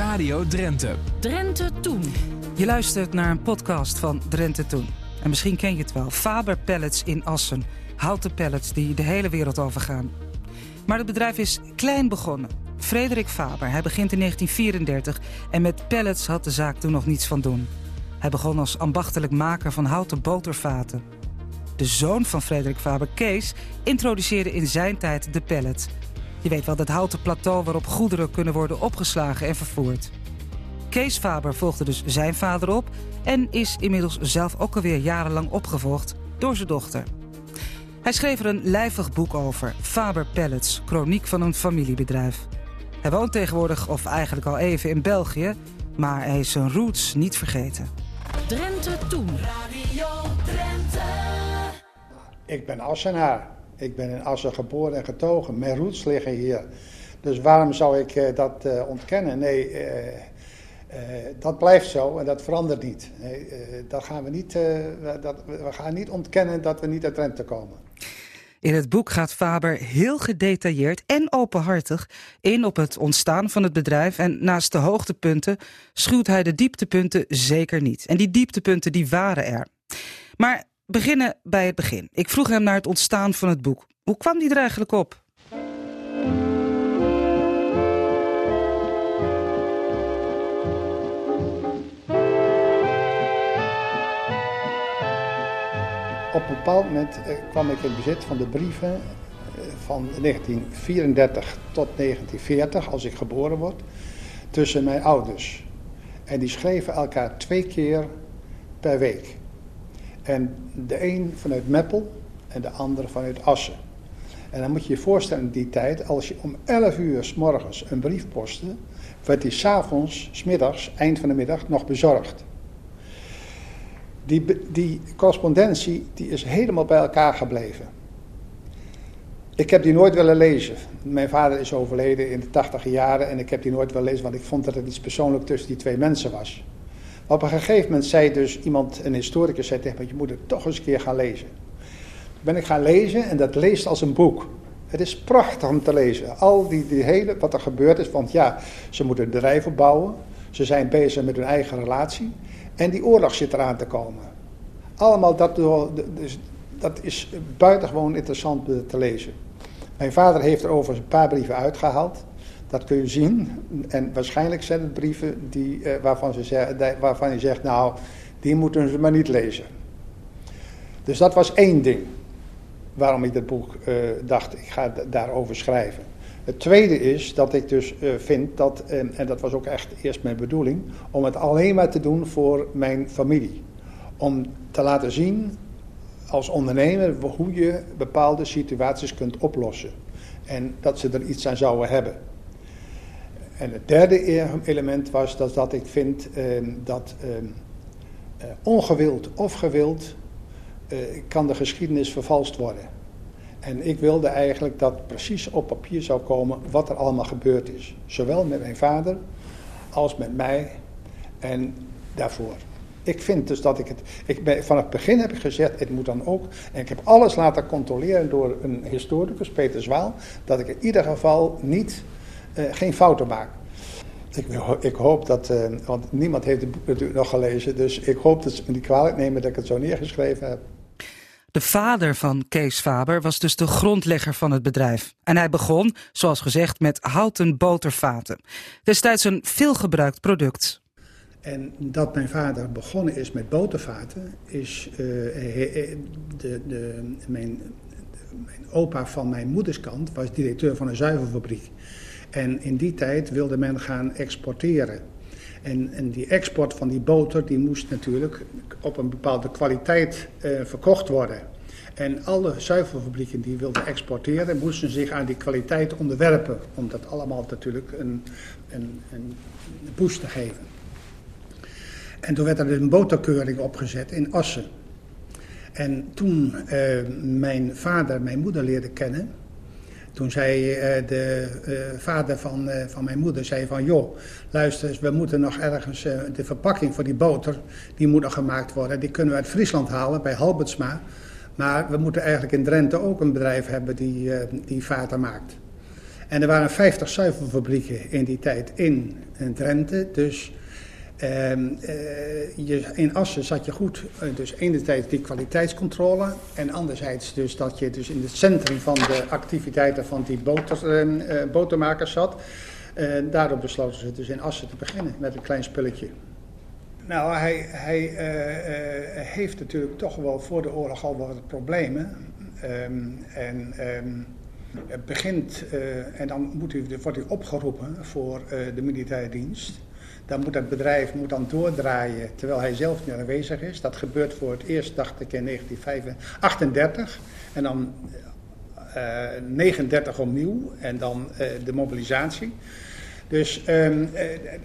Radio Drenthe. Drenthe Toen. Je luistert naar een podcast van Drenthe Toen. En misschien ken je het wel. Faber Pellets in Assen. Houten pallets die de hele wereld overgaan. Maar het bedrijf is klein begonnen. Frederik Faber, hij begint in 1934 en met pallets had de zaak toen nog niets van doen. Hij begon als ambachtelijk maker van houten botervaten. De zoon van Frederik Faber, Kees, introduceerde in zijn tijd de pellet. Je weet wel, dat houten plateau waarop goederen kunnen worden opgeslagen en vervoerd. Kees Faber volgde dus zijn vader op en is inmiddels zelf ook alweer jarenlang opgevolgd door zijn dochter. Hij schreef er een lijvig boek over, Faber Pellets, chroniek van een familiebedrijf. Hij woont tegenwoordig, of eigenlijk al even, in België, maar hij is zijn roots niet vergeten. Drenthe Toen. Radio Drenthe. Ik ben Assenaar. Ik ben in Assen geboren en getogen. Mijn roots liggen hier. Dus waarom zou ik eh, dat eh, ontkennen? Nee, eh, dat blijft zo en dat verandert niet. Dat gaan we, niet dat, we gaan niet ontkennen dat we niet uit Drenthe komen. In het boek gaat Faber heel gedetailleerd en openhartig in op het ontstaan van het bedrijf. En naast de hoogtepunten schuwt hij de dieptepunten zeker niet. En die dieptepunten die waren er. Maar beginnen bij het begin. Ik vroeg hem naar het ontstaan van het boek. Hoe kwam die er eigenlijk op? Op een bepaald moment eh, kwam ik in bezit van de brieven eh, van 1934 tot 1940, als ik geboren word, tussen mijn ouders. En die schreven elkaar twee keer per week. En de een vanuit Meppel en de andere vanuit Assen. En dan moet je je voorstellen in die tijd, als je om 11 uur s morgens een brief postte, werd die s'avonds, smiddags, eind van de middag, nog bezorgd. Die, die correspondentie die is helemaal bij elkaar gebleven. Ik heb die nooit willen lezen. Mijn vader is overleden in de tachtige jaren en ik heb die nooit willen lezen, want ik vond dat het iets persoonlijk tussen die twee mensen was. Op een gegeven moment zei dus iemand, een historicus, zei tegen me, je moet het toch eens een keer gaan lezen. Ben ik gaan lezen en dat leest als een boek. Het is prachtig om te lezen. Al die, die hele, wat er gebeurd is, want ja, ze moeten een bedrijf opbouwen. Ze zijn bezig met hun eigen relatie. En die oorlog zit eraan te komen. Allemaal dat, dus, dat is buitengewoon interessant te lezen. Mijn vader heeft er overigens een paar brieven uitgehaald. Dat kun je zien. En waarschijnlijk zijn het brieven die, eh, waarvan, ze waarvan hij zegt, nou, die moeten ze maar niet lezen. Dus dat was één ding waarom ik dit boek eh, dacht, ik ga daarover schrijven. Het tweede is dat ik dus eh, vind dat, eh, en dat was ook echt eerst mijn bedoeling, om het alleen maar te doen voor mijn familie. Om te laten zien als ondernemer hoe je bepaalde situaties kunt oplossen. En dat ze er iets aan zouden hebben. En het derde e- element was dat, dat ik vind eh, dat eh, eh, ongewild of gewild eh, kan de geschiedenis vervalst worden. En ik wilde eigenlijk dat precies op papier zou komen wat er allemaal gebeurd is. Zowel met mijn vader als met mij en daarvoor. Ik vind dus dat ik het. Ik vanaf het begin heb ik gezegd, het moet dan ook. En ik heb alles laten controleren door een historicus, Peter Zwaal. Dat ik in ieder geval niet, geen fouten maak. Ik, ik hoop dat, eh, want niemand heeft het boek natuurlijk nog gelezen. Dus ik hoop dat ze me niet kwalijk nemen dat ik het zo neergeschreven heb. De vader van Kees Faber was dus de grondlegger van het bedrijf. En hij begon, zoals gezegd, met houten botervaten. Destijds een veelgebruikt product. En dat mijn vader begonnen is met botervaten, is eh, de, de, mijn, mijn opa van mijn moederskant was directeur van een zuivelfabriek. En in die tijd wilde men gaan exporteren. En, en die export van die boter die moest natuurlijk op een bepaalde kwaliteit eh, verkocht worden. En alle zuivelfabrieken die wilden exporteren, moesten zich aan die kwaliteit onderwerpen. Om dat allemaal natuurlijk een, een, een boost te geven. En toen werd er dus een boterkeuring opgezet in Assen. En toen eh, mijn vader mijn moeder leerde kennen, toen zei eh, de eh, vader van, eh, van mijn moeder, zei van joh, luister we moeten nog ergens, de verpakking voor die boter, die moet nog gemaakt worden. Die kunnen we uit Friesland halen, bij Halbertsma. Maar we moeten eigenlijk in Drenthe ook een bedrijf hebben die, die vaten maakt. En er waren 50 zuivelfabrieken in die tijd in, in Drenthe. Dus ehm, eh, je, in Assen zat je goed, eh, dus enerzijds die kwaliteitscontrole en anderzijds dus dat je dus in het centrum van de activiteiten van die boter, eh, botermakers zat. Daardoor besloten ze dus in Assen te beginnen met een klein spulletje. Nou, hij, hij heeft natuurlijk toch wel voor de oorlog al wat problemen. Ehm, en ehm, het begint, en dan moet wordt hij opgeroepen voor de militaire dienst. Dan moet het bedrijf moet dan doordraaien terwijl hij zelf niet aanwezig is. Dat gebeurt voor het eerst, dacht ik, in 1938. En dan eh 39 opnieuw en dan eh, de mobilisatie. Dus ehm, eh, eh, eh,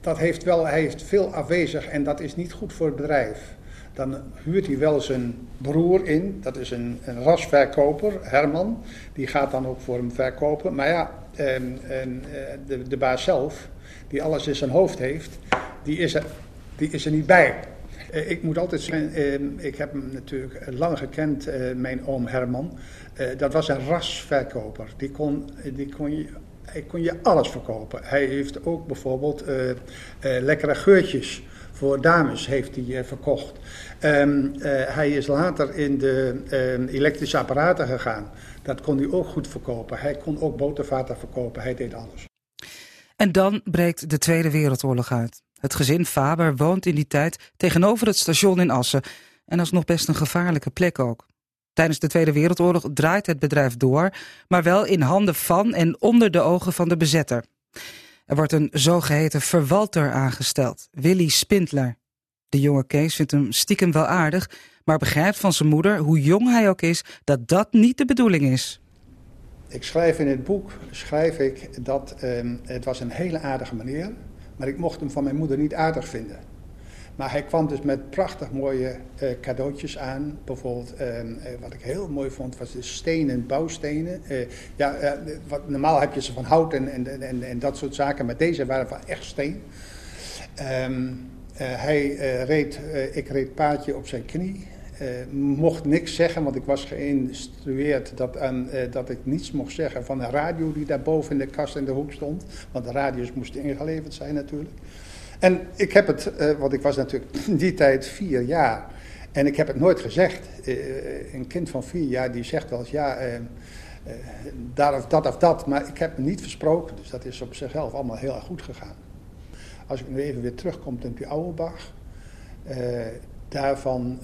dat heeft wel, hij heeft veel afwezig en dat is niet goed voor het bedrijf. Dan huurt hij wel zijn broer in, dat is een, een rasverkoper, Herman. Die gaat dan ook voor hem verkopen. Maar ja, ehm, en, eh, de, de baas zelf, die alles in zijn hoofd heeft, die is er, die is er niet bij. Eh, ik moet altijd zeggen, eh, ik heb hem natuurlijk lang gekend, eh, mijn oom Herman. Dat was een rasverkoper. Die kon, die kon, je, alles verkopen. Hij heeft ook bijvoorbeeld lekkere geurtjes voor dames heeft hij, eh, verkocht. Ehm, eh, hij is later in de ehm, elektrische apparaten gegaan. Dat kon hij ook goed verkopen. Hij kon ook botervaten verkopen. Hij deed alles. En dan breekt de Tweede Wereldoorlog uit. Het gezin Faber woont in die tijd tegenover het station in Assen. En dat is nog best een gevaarlijke plek ook. Tijdens de Tweede Wereldoorlog draait het bedrijf door, maar wel in handen van en onder de ogen van de bezetter. Er wordt een zogeheten verwalter aangesteld, Willy Spindler. De jonge Kees vindt hem stiekem wel aardig, maar begrijpt van zijn moeder, hoe jong hij ook is, dat dat niet de bedoeling is. Ik schrijf in het boek schrijf ik dat ehm, het was een hele aardige meneer, maar ik mocht hem van mijn moeder niet aardig vinden. Maar hij kwam dus met prachtig mooie eh, cadeautjes aan. Bijvoorbeeld, ehm, eh, wat ik heel mooi vond, was de stenen, bouwstenen. Eh, ja, wat, normaal heb je ze van hout en, en, en, en dat soort zaken, maar deze waren van echt steen. Eh, hij reed, ik reed paardje op zijn knie. Mocht niks zeggen, want ik was geïnstrueerd dat, dat ik niets mocht zeggen van een radio die daar boven in de kast in de hoek stond. Want de radio's moesten ingeleverd zijn natuurlijk. En ik heb het, eh, want ik was natuurlijk in die tijd vier jaar. En ik heb het nooit gezegd. Eh, een kind van vier jaar die zegt wel eens ja, eh, dat of dat of dat. Maar ik heb het niet versproken. Dus dat is op zichzelf allemaal heel erg goed gegaan. Als ik nu even weer terugkom op die Ouwebach. eh daarvan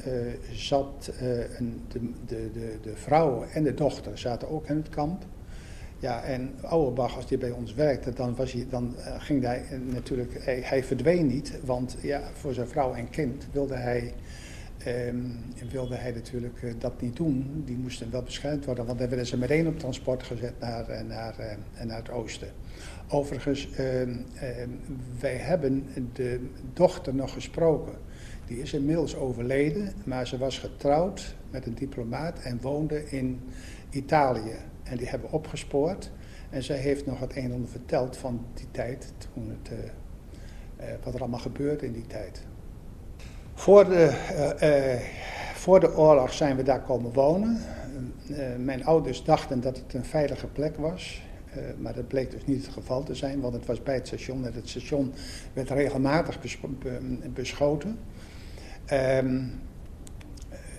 zat een, de, de, de, de vrouw en de dochter zaten ook in het kamp. Ja, en Auerbach, als hij bij ons werkte, dan, was hij, dan eh, ging hij eh, natuurlijk, hij, verdween niet, want ja, voor zijn vrouw en kind wilde hij, ehm, wilde hij natuurlijk eh, dat niet doen. Die moesten wel beschermd worden, want dan werden ze meteen op transport gezet naar, naar, naar het oosten. Overigens, ehm, ehm, wij hebben de dochter nog gesproken. Die is inmiddels overleden, maar ze was getrouwd met een diplomaat en woonde in Italië. En die hebben opgespoord. En zij heeft nog het een en ander verteld van die tijd, toen het, eh, eh, wat er allemaal gebeurde in die tijd. Voor de, eh, voor de oorlog zijn we daar komen wonen. Mijn ouders dachten dat het een veilige plek was. Maar dat bleek dus niet het geval te zijn, want het was bij het station. En het station werd regelmatig bes- be- beschoten. Ehm,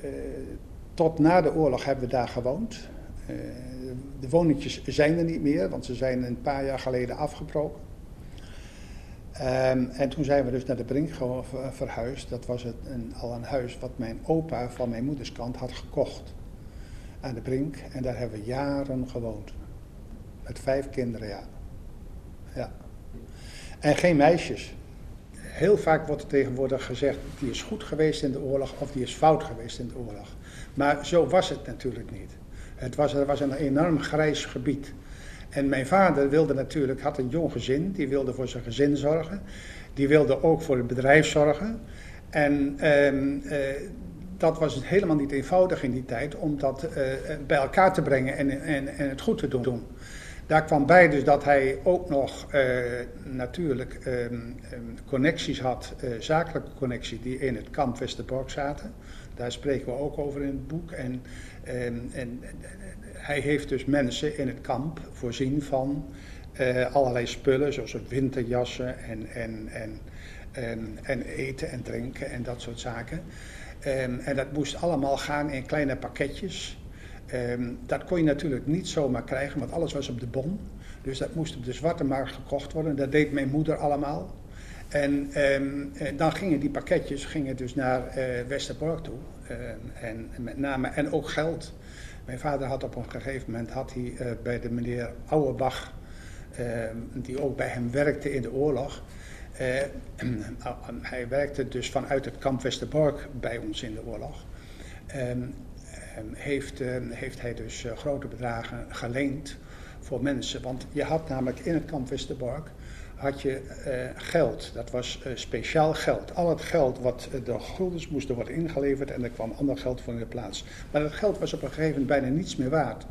eh, tot na de oorlog hebben we daar gewoond. Eh, de woningjes zijn er niet meer, want ze zijn een paar jaar geleden afgebroken. Ehm, en toen zijn we dus naar de Brink ver- verhuisd. Dat was het een, al een huis wat mijn opa van mijn moeders kant had gekocht. Aan de Brink. En daar hebben we jaren gewoond. Met vijf kinderen, ja. ja. En geen meisjes. Heel vaak wordt er tegenwoordig gezegd, die is goed geweest in de oorlog of die is fout geweest in de oorlog. Maar zo was het natuurlijk niet. Het was, er was een enorm grijs gebied. En mijn vader wilde natuurlijk, had een jong gezin, die wilde voor zijn gezin zorgen. Die wilde ook voor het bedrijf zorgen. En ehm, eh, dat was helemaal niet eenvoudig in die tijd om dat eh, bij elkaar te brengen en, en, en het goed te doen. Daar kwam bij dus dat hij ook nog eh, natuurlijk ehm, ehm, connecties had, zakelijke connecties, die in het kamp Westerbork zaten. Daar spreken we ook over in het boek. En, en, en hij heeft dus mensen in het kamp voorzien van eh, allerlei spullen, zoals winterjassen en, en, en, en, en eten en drinken en dat soort zaken. En, en dat moest allemaal gaan in kleine pakketjes. Ehm, dat kon je natuurlijk niet zomaar krijgen, want alles was op de bon. Dus dat moest op de zwarte markt gekocht worden. Dat deed mijn moeder allemaal. En, ehm, dan gingen die pakketjes gingen dus naar uh, Westerbork toe. Ehm, en, met name, en ook geld. Mijn vader had op een gegeven moment had hij, uh, bij de meneer Auerbach, die ook bij hem werkte in de oorlog. Hij werkte dus vanuit het kamp Westerbork bij ons in de oorlog. heeft, heeft hij dus grote bedragen geleend voor mensen. Want je had namelijk in het kamp Westerbork had je uh, geld. Dat was uh, speciaal geld. Al het geld wat uh, de guldens moesten worden ingeleverd en er kwam ander geld voor in de plaats. Maar dat geld was op een gegeven moment bijna niets meer waard.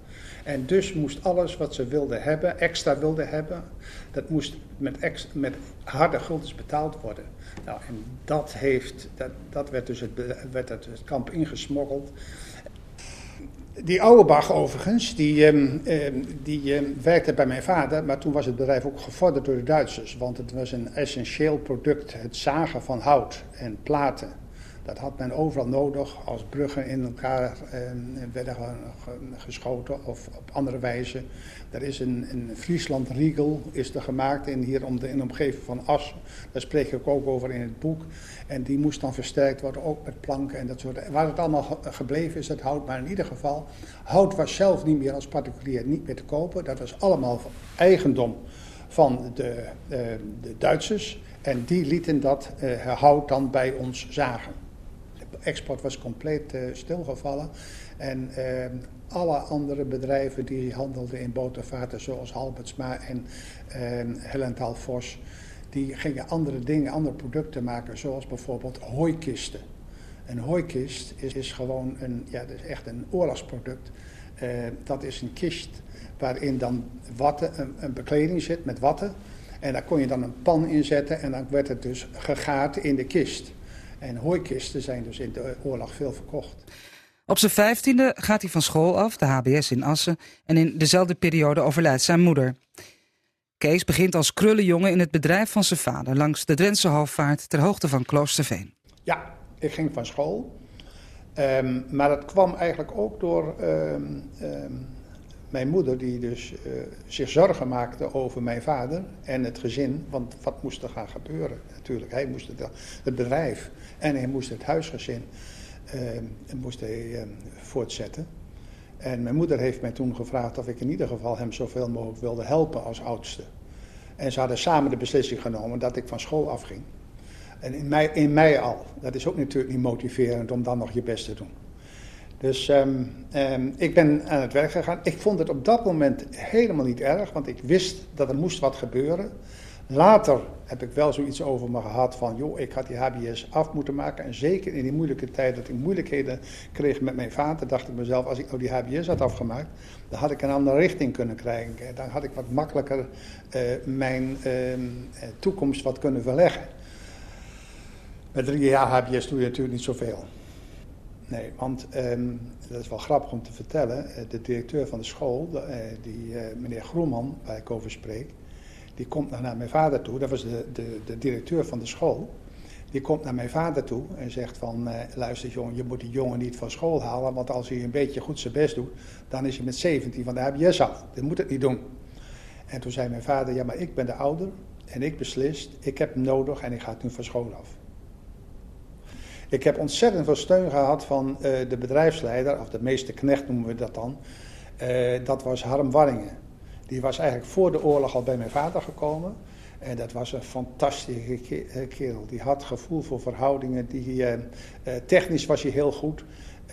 En dus moest alles wat ze wilden hebben, extra wilden hebben, dat moest met, met harde guldens betaald worden. Nou, en dat, heeft, dat, dat werd dus het, werd het, het kamp ingesmokkeld. Die oude Bach overigens, die, um, um, die um, werkte bij mijn vader, maar toen was het bedrijf ook gevorderd door de Duitsers. Want het was een essentieel product, het zagen van hout en platen. Dat had men overal nodig als bruggen in elkaar werden geschoten of op andere wijze. Er is een, een Friesland Riegel is gemaakt in, hier om de, in de omgeving van As. Daar spreek ik ook over in het boek. En die moest dan versterkt worden, ook met planken en dat soort. Waar het allemaal gebleven is, het hout. Maar in ieder geval, hout was zelf niet meer als particulier niet meer te kopen. Dat was allemaal eigendom van de, de, Duitsers. En die lieten dat uh, hout dan bij ons zagen. Export was compleet uh, stilgevallen. En uh, alle andere bedrijven die handelden in botervaarten, zoals Halbertsma en Hellenthal Vos, die gingen andere dingen, andere producten maken, zoals bijvoorbeeld hooikisten. Een hooikist is, is gewoon een, ja, dat is echt een oorlogsproduct. Uh, dat is een kist waarin dan watten, een, een, bekleding zit met watten. En daar kon je dan een pan in zetten en dan werd het dus gegaard in de kist. En hooikisten zijn dus in de oorlog veel verkocht. Op zijn vijftiende gaat hij van school af, de HBS in Assen, en in dezelfde periode overlijdt zijn moeder. Kees begint als krullenjongen in het bedrijf van zijn vader langs de Drentse hoofdvaart ter hoogte van Kloosterveen. Ja, ik ging van school. Um, maar dat kwam eigenlijk ook door um, um, mijn moeder, die dus uh, zich zorgen maakte over mijn vader en het gezin. Want wat moest er gaan gebeuren? Natuurlijk, hij moest het, het bedrijf en hij moest het huisgezin moest hij, voortzetten. En mijn moeder heeft mij toen gevraagd of ik in ieder geval hem zoveel mogelijk wilde helpen als oudste. En ze hadden samen de beslissing genomen dat ik van school afging. En in mei, in mei al. Dat is ook natuurlijk niet motiverend om dan nog je best te doen. Dus um, um, ik ben aan het werk gegaan. Ik vond het op dat moment helemaal niet erg, want ik wist dat er moest wat gebeuren. Later heb ik wel zoiets over me gehad van, joh, ik had die HBS af moeten maken. En zeker in die moeilijke tijd dat ik moeilijkheden kreeg met mijn vader, dacht ik mezelf, als ik nou die HBS had afgemaakt, dan had ik een andere richting kunnen krijgen. Dan had ik wat makkelijker uh, mijn uh, toekomst wat kunnen verleggen. Met drie jaar HBS doe je natuurlijk niet zoveel. Nee, want um, dat is wel grappig om te vertellen. De directeur van de school, de, uh, die meneer Groeman, waar ik over spreek, die komt naar mijn vader toe, dat was de, de, de directeur van de school. Die komt naar mijn vader toe en zegt van, luister jongen, je moet die jongen niet van school halen, want als hij een beetje goed zijn best doet, dan is hij met 17 van de HBS af. Dat moet het niet doen. En toen zei mijn vader, ja maar ik ben de ouder en ik beslist, ik heb hem nodig en ik ga het nu van school af. Ik heb ontzettend veel steun gehad van uh, de bedrijfsleider, of de meeste knecht noemen we dat dan. Uh, dat was Harm Warringen. Die was eigenlijk voor de oorlog al bij mijn vader gekomen. En dat was een fantastische eh, kerel. Die had gevoel voor verhoudingen. Die, technisch was hij heel goed.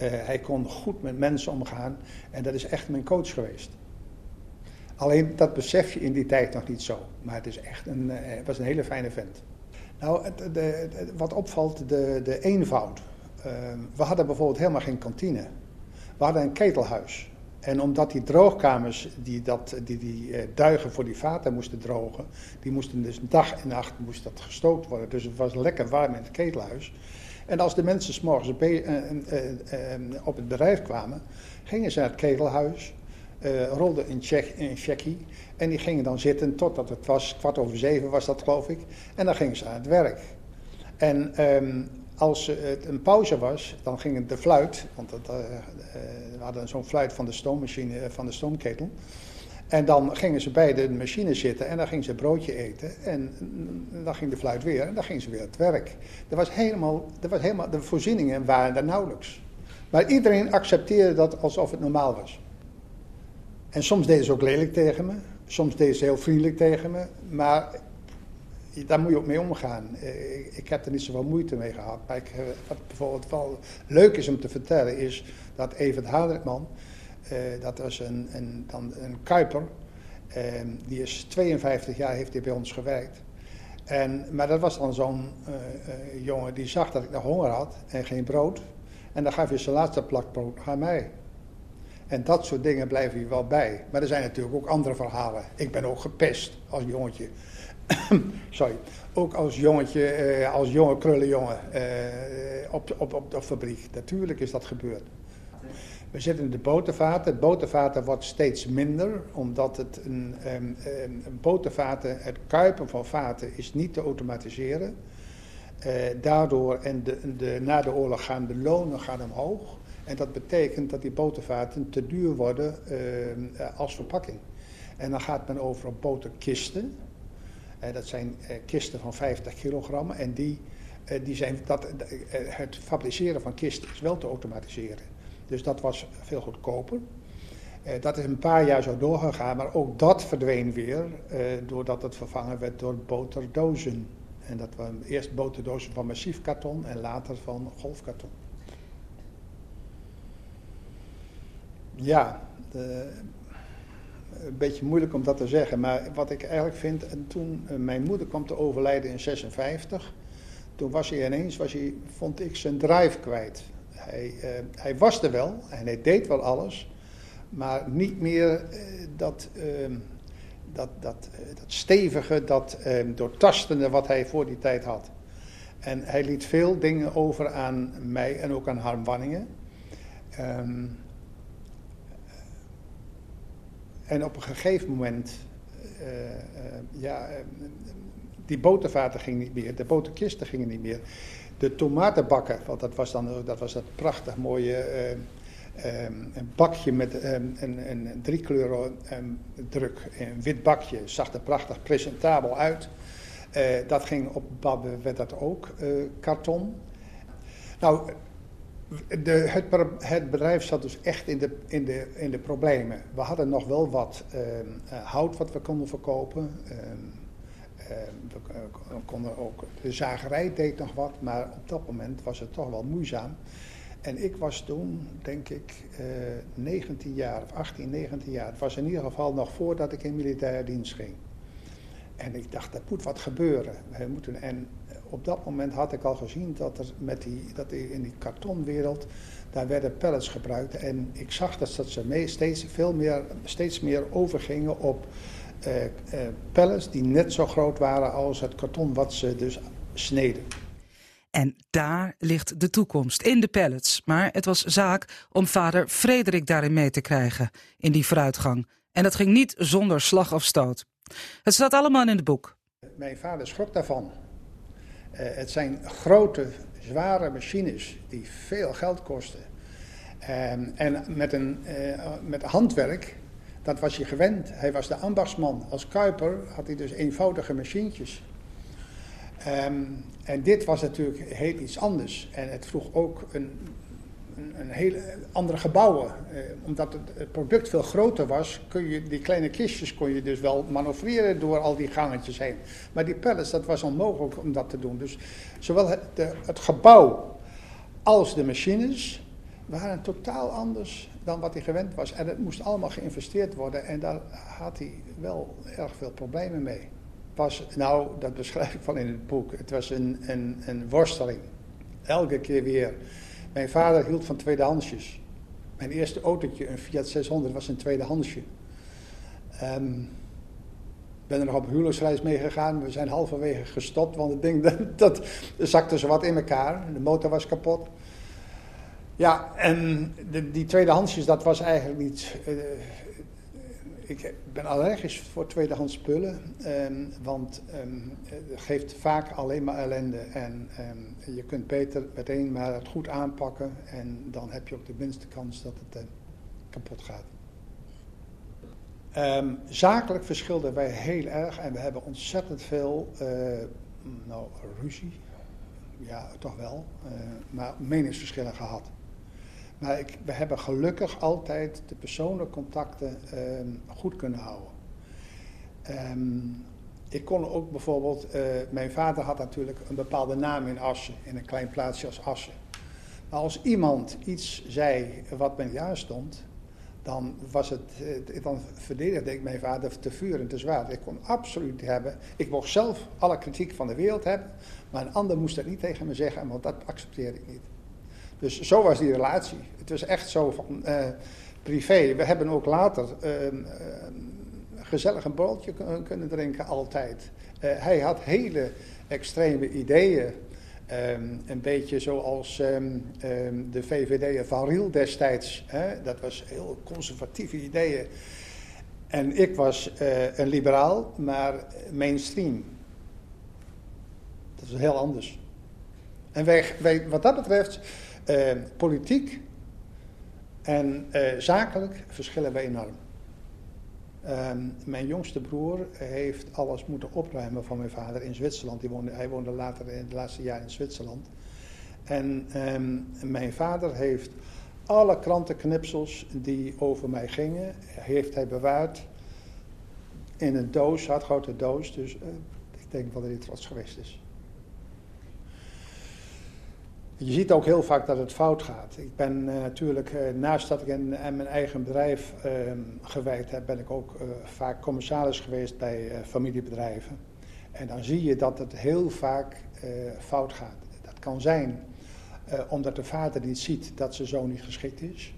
Hij kon goed met mensen omgaan. En dat is echt mijn coach geweest. Alleen dat besef je in die tijd nog niet zo. Maar het is echt een, was een hele fijne vent. Nou, de, wat opvalt, de, de eenvoud. we hadden bijvoorbeeld helemaal geen kantine. We hadden een ketelhuis. En omdat die droogkamers, die, dat, die, die uh, duigen voor die vaten moesten drogen, die moesten dus dag en nacht moest dat gestookt worden. Dus het was lekker warm in het ketelhuis. En als de mensen s'morgens uh, uh, op het bedrijf kwamen, gingen ze naar het ketelhuis, eh, rolde een, check, checkie. En die gingen dan zitten totdat het was, kwart over zeven was dat geloof ik. En dan gingen ze aan het werk. En ehm, als het een pauze was, dan ging de fluit, want dat, eh, eh, we hadden zo'n fluit van de stoommachine, van de stoomketel. En dan gingen ze bij de machine zitten en dan gingen ze broodje eten. En dan ging de fluit weer en dan gingen ze weer het werk. Er was helemaal, er was helemaal, de voorzieningen waren er nauwelijks. Maar iedereen accepteerde dat alsof het normaal was. En soms deden ze ook lelijk tegen me. Soms deden ze heel vriendelijk tegen me. Maar daar moet je ook mee omgaan. Eh, ik heb er niet zoveel moeite mee gehad. Maar ik, eh, wat bijvoorbeeld wel leuk is om te vertellen is dat Evert Hadrikman, eh, dat was een, een, dan een Kuiper, die is 52 jaar heeft hij bij ons gewerkt. En, maar dat was dan zo'n jongen die zag dat ik nog honger had en geen brood. En dan gaf je zijn laatste plak brood aan mij. En dat soort dingen blijven je wel bij. Maar er zijn natuurlijk ook andere verhalen. Ik ben ook gepest als jongetje. Sorry. Ook als jongetje, eh, als jonge krullenjongen eh, op, op, op de fabriek. Natuurlijk is dat gebeurd. We zitten in de botervaten. Het botervaten wordt steeds minder, omdat het een, um, een botervaten, het kuipen van vaten is niet te automatiseren. Uh, daardoor en de, de, na de oorlog gaan de lonen gaan omhoog. En dat betekent dat die botervaten te duur worden uh, als verpakking. En dan gaat men over op boterkisten. Uh, dat zijn kisten van 50 kilogram. En die, die zijn, dat, het fabriceren van kisten is wel te automatiseren. Dus dat was veel goedkoper. dat is een paar jaar zo doorgegaan, maar ook dat verdween weer. doordat het vervangen werd door boterdozen. En dat waren eerst boterdozen van massief karton en later van golfkarton. Ja, een beetje moeilijk om dat te zeggen, maar wat ik eigenlijk vind, en toen uh, mijn moeder kwam te overlijden in 56, toen was hij ineens, was hij, vond ik, zijn drive kwijt. Hij, uh, hij was er wel en hij deed wel alles, maar niet meer dat, ehm, dat, dat, dat stevige, dat ehm, doortastende wat hij voor die tijd had. En hij liet veel dingen over aan mij en ook aan Harm Wanningen. Um, en op een gegeven moment, uh, uh, ja, uh, die botervaten gingen niet meer, de boterkisten gingen niet meer. De tomatenbakken, want dat was dan dat, was dat prachtig mooie um, een bakje met um, een, een driekleuren um, druk, een wit bakje, zag er prachtig presentabel uit. dat ging op Babbe, werd dat ook karton. Nou, de, het, het, bedrijf zat dus echt in de, in, de, in de problemen. We hadden nog wel wat uh, hout wat we konden verkopen. Uh, uh, we konden ook, de zagerij deed nog wat, maar op dat moment was het toch wel moeizaam. En ik was toen, denk ik, 19 jaar of 18, 19 jaar. Het was in ieder geval nog voordat ik in militaire dienst ging. En ik dacht, er moet wat gebeuren. We moeten, en op dat moment had ik al gezien dat er met die, dat in die kartonwereld, daar werden pellets gebruikt. En ik zag dat, dat ze mee steeds, veel meer, steeds meer overgingen op uh, uh, pellets die net zo groot waren als het karton wat ze dus sneden. En daar ligt de toekomst, in de pellets. Maar het was zaak om vader Frederik daarin mee te krijgen, in die vooruitgang. En dat ging niet zonder slag of stoot. Het staat allemaal in het boek. Mijn vader schrok daarvan. Uh, het zijn grote, zware machines die veel geld kosten. Um, en met, een, uh, met handwerk, dat was hij gewend. Hij was de ambachtsman. Als kuiper had hij dus eenvoudige machientjes. Um, en dit was natuurlijk heel iets anders. En het vroeg ook een een, hele andere gebouwen. Eh, omdat het, het, product veel groter was, kun je die kleine kistjes kon je dus wel manoeuvreren door al die gangetjes heen. Maar die pallets, dat was onmogelijk om dat te doen. Dus zowel het, de, het gebouw als de machines waren totaal anders dan wat hij gewend was. En het moest allemaal geïnvesteerd worden en daar had hij wel erg veel problemen mee. Was, nou, dat beschrijf ik van in het boek. Het was een, een, een worsteling. Elke keer weer. Mijn vader hield van tweedehandsjes. Mijn eerste autootje, een Fiat 600, was een tweedehandsje. Ik ben er nog op huwelijksreis mee gegaan. We zijn halverwege gestopt, want het ding dat, dat zakte zo wat in elkaar. De motor was kapot. Ja, en de, die tweedehandsjes, dat was eigenlijk niet... Uh, ik ben allergisch voor tweedehands spullen, ehm, want ehm, het geeft vaak alleen maar ellende. En ehm, je kunt beter meteen maar het goed aanpakken en dan heb je ook de minste kans dat het eh, kapot gaat. Zakelijk verschilden wij heel erg en we hebben ontzettend veel, eh, nou, ruzie, ja, toch wel, eh, maar meningsverschillen gehad. Maar ik, we hebben gelukkig altijd de persoonlijke contacten ehm, goed kunnen houden. Ehm, ik kon ook bijvoorbeeld, eh, mijn vader had natuurlijk een bepaalde naam in Assen, in een klein plaatsje als Assen. Maar als iemand iets zei wat me niet aanstond, dan, was het, eh, dan verdedigde ik mijn vader te vuur en te zwaar. Ik kon absoluut hebben. Ik mocht zelf alle kritiek van de wereld hebben, maar een ander moest dat niet tegen me zeggen, want dat accepteerde ik niet. Dus zo was die relatie. Het was echt zo van eh, privé. We hebben ook later uh, gezellig een broodje kunnen drinken, altijd. Uh, hij had hele extreme ideeën. Um, een beetje zoals de VVD van Riel destijds. Hè? Dat was heel conservatieve ideeën. En ik was uh, een liberaal, maar mainstream. Dat is heel anders. En wij, wat dat betreft, uh, politiek en uh, zakelijk verschillen wij enorm. Um, mijn jongste broer heeft alles moeten opruimen van mijn vader in Zwitserland. Woonde, hij woonde later in de laatste jaren in Zwitserland. En um, mijn vader heeft alle krantenknipsels die over mij gingen, heeft hij bewaard in een doos, hardhouten doos. Dus uh, ik denk wel dat hij trots geweest is. Je ziet ook heel vaak dat het fout gaat. Ik ben uh, natuurlijk, uh, naast dat ik in, mijn eigen bedrijf uh, gewerkt heb, ben ik ook vaak commissaris geweest bij familiebedrijven. En dan zie je dat het heel vaak fout gaat. Dat kan zijn omdat de vader niet ziet dat zijn zoon niet geschikt is.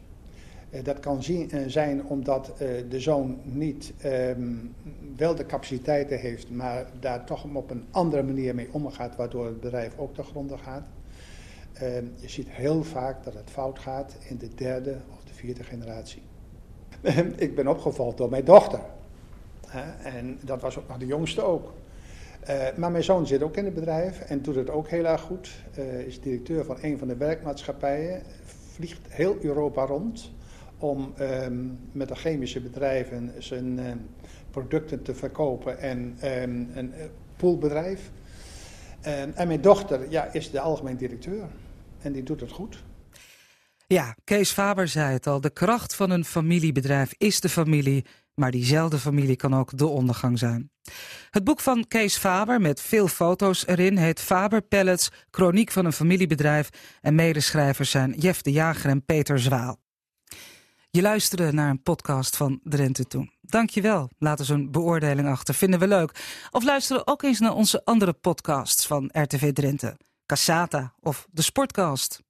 dat kan zijn omdat de zoon niet um, wel de capaciteiten heeft, maar daar toch op een andere manier mee omgaat, waardoor het bedrijf ook te gronden gaat. Uh, je ziet heel vaak dat het fout gaat in de derde of de vierde generatie. ik ben opgevallen door mijn dochter. En dat was ook nog de jongste ook. Uh, maar mijn zoon zit ook in het bedrijf en doet het ook heel erg goed. Uh, is directeur van een van de werkmaatschappijen. Vliegt heel Europa rond om met de chemische bedrijven zijn producten te verkopen en een poolbedrijf. en mijn dochter ja, is de algemeen directeur. En die doet het goed. Ja, Kees Faber zei het al. De kracht van een familiebedrijf is de familie. Maar diezelfde familie kan ook de ondergang zijn. Het boek van Kees Faber met veel foto's erin heet Faber Pellets, Chroniek van een familiebedrijf. En medeschrijvers zijn Jeff de Jager en Peter Zwaal. Je luisterde naar een podcast van Drenthe Toen. Dankjewel. Laat eens een beoordeling achter, vinden we leuk. Of luister ook eens naar onze andere podcasts van RTV Drenthe. Cassata of de Sportcast.